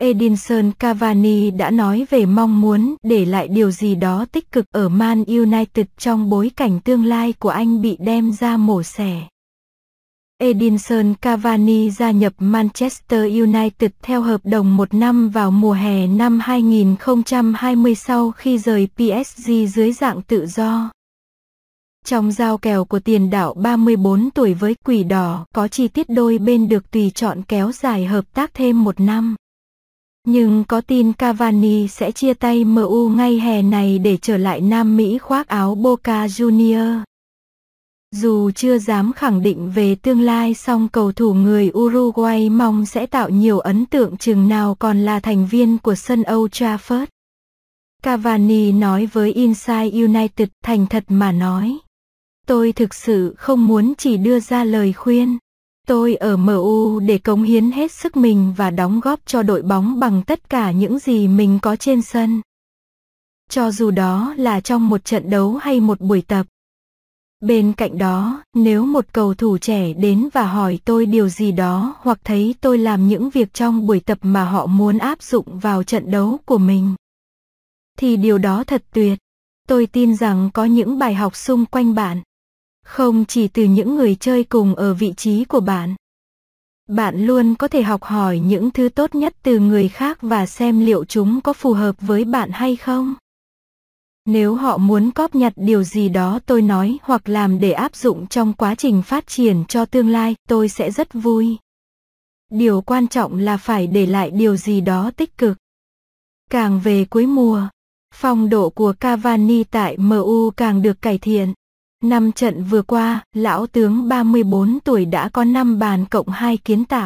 Edinson Cavani đã nói về mong muốn để lại điều gì đó tích cực ở Man United trong bối cảnh tương lai của anh bị đem ra mổ xẻ. Edinson Cavani gia nhập Manchester United theo hợp đồng một năm vào mùa hè năm 2020 sau khi rời PSG dưới dạng tự do. Trong giao kèo của tiền đạo 34 tuổi với Quỷ Đỏ, có chi tiết đôi bên được tùy chọn kéo dài hợp tác thêm một năm. Nhưng có tin Cavani sẽ chia tay MU ngay hè này để trở lại Nam Mỹ khoác áo Boca Junior. Dù chưa dám khẳng định về tương lai, song cầu thủ người Uruguay mong sẽ tạo nhiều ấn tượng chừng nào còn là thành viên của sân Old Trafford. Cavani nói với Inside United, thành thật mà nói. Tôi thực sự không muốn chỉ đưa ra lời khuyên. Tôi ở MU để cống hiến hết sức mình và đóng góp cho đội bóng bằng tất cả những gì mình có trên sân. Cho dù đó là trong một trận đấu hay một buổi tập. Bên cạnh đó, nếu một cầu thủ trẻ đến và hỏi tôi điều gì đó hoặc thấy tôi làm những việc trong buổi tập mà họ muốn áp dụng vào trận đấu của mình, thì điều đó thật tuyệt. Tôi tin rằng có những bài học xung quanh bạn, không chỉ từ những người chơi cùng ở vị trí của bạn. Bạn luôn có thể học hỏi những thứ tốt nhất từ người khác và xem liệu chúng có phù hợp với bạn hay không. Nếu họ muốn cóp nhặt điều gì đó tôi nói hoặc làm để áp dụng trong quá trình phát triển cho tương lai, tôi sẽ rất vui. Điều quan trọng là phải để lại điều gì đó tích cực. Càng về cuối mùa, phong độ của Cavani tại MU càng được cải thiện. Năm trận vừa qua, lão tướng 34 tuổi đã có 5 bàn cộng 2 kiến tạo.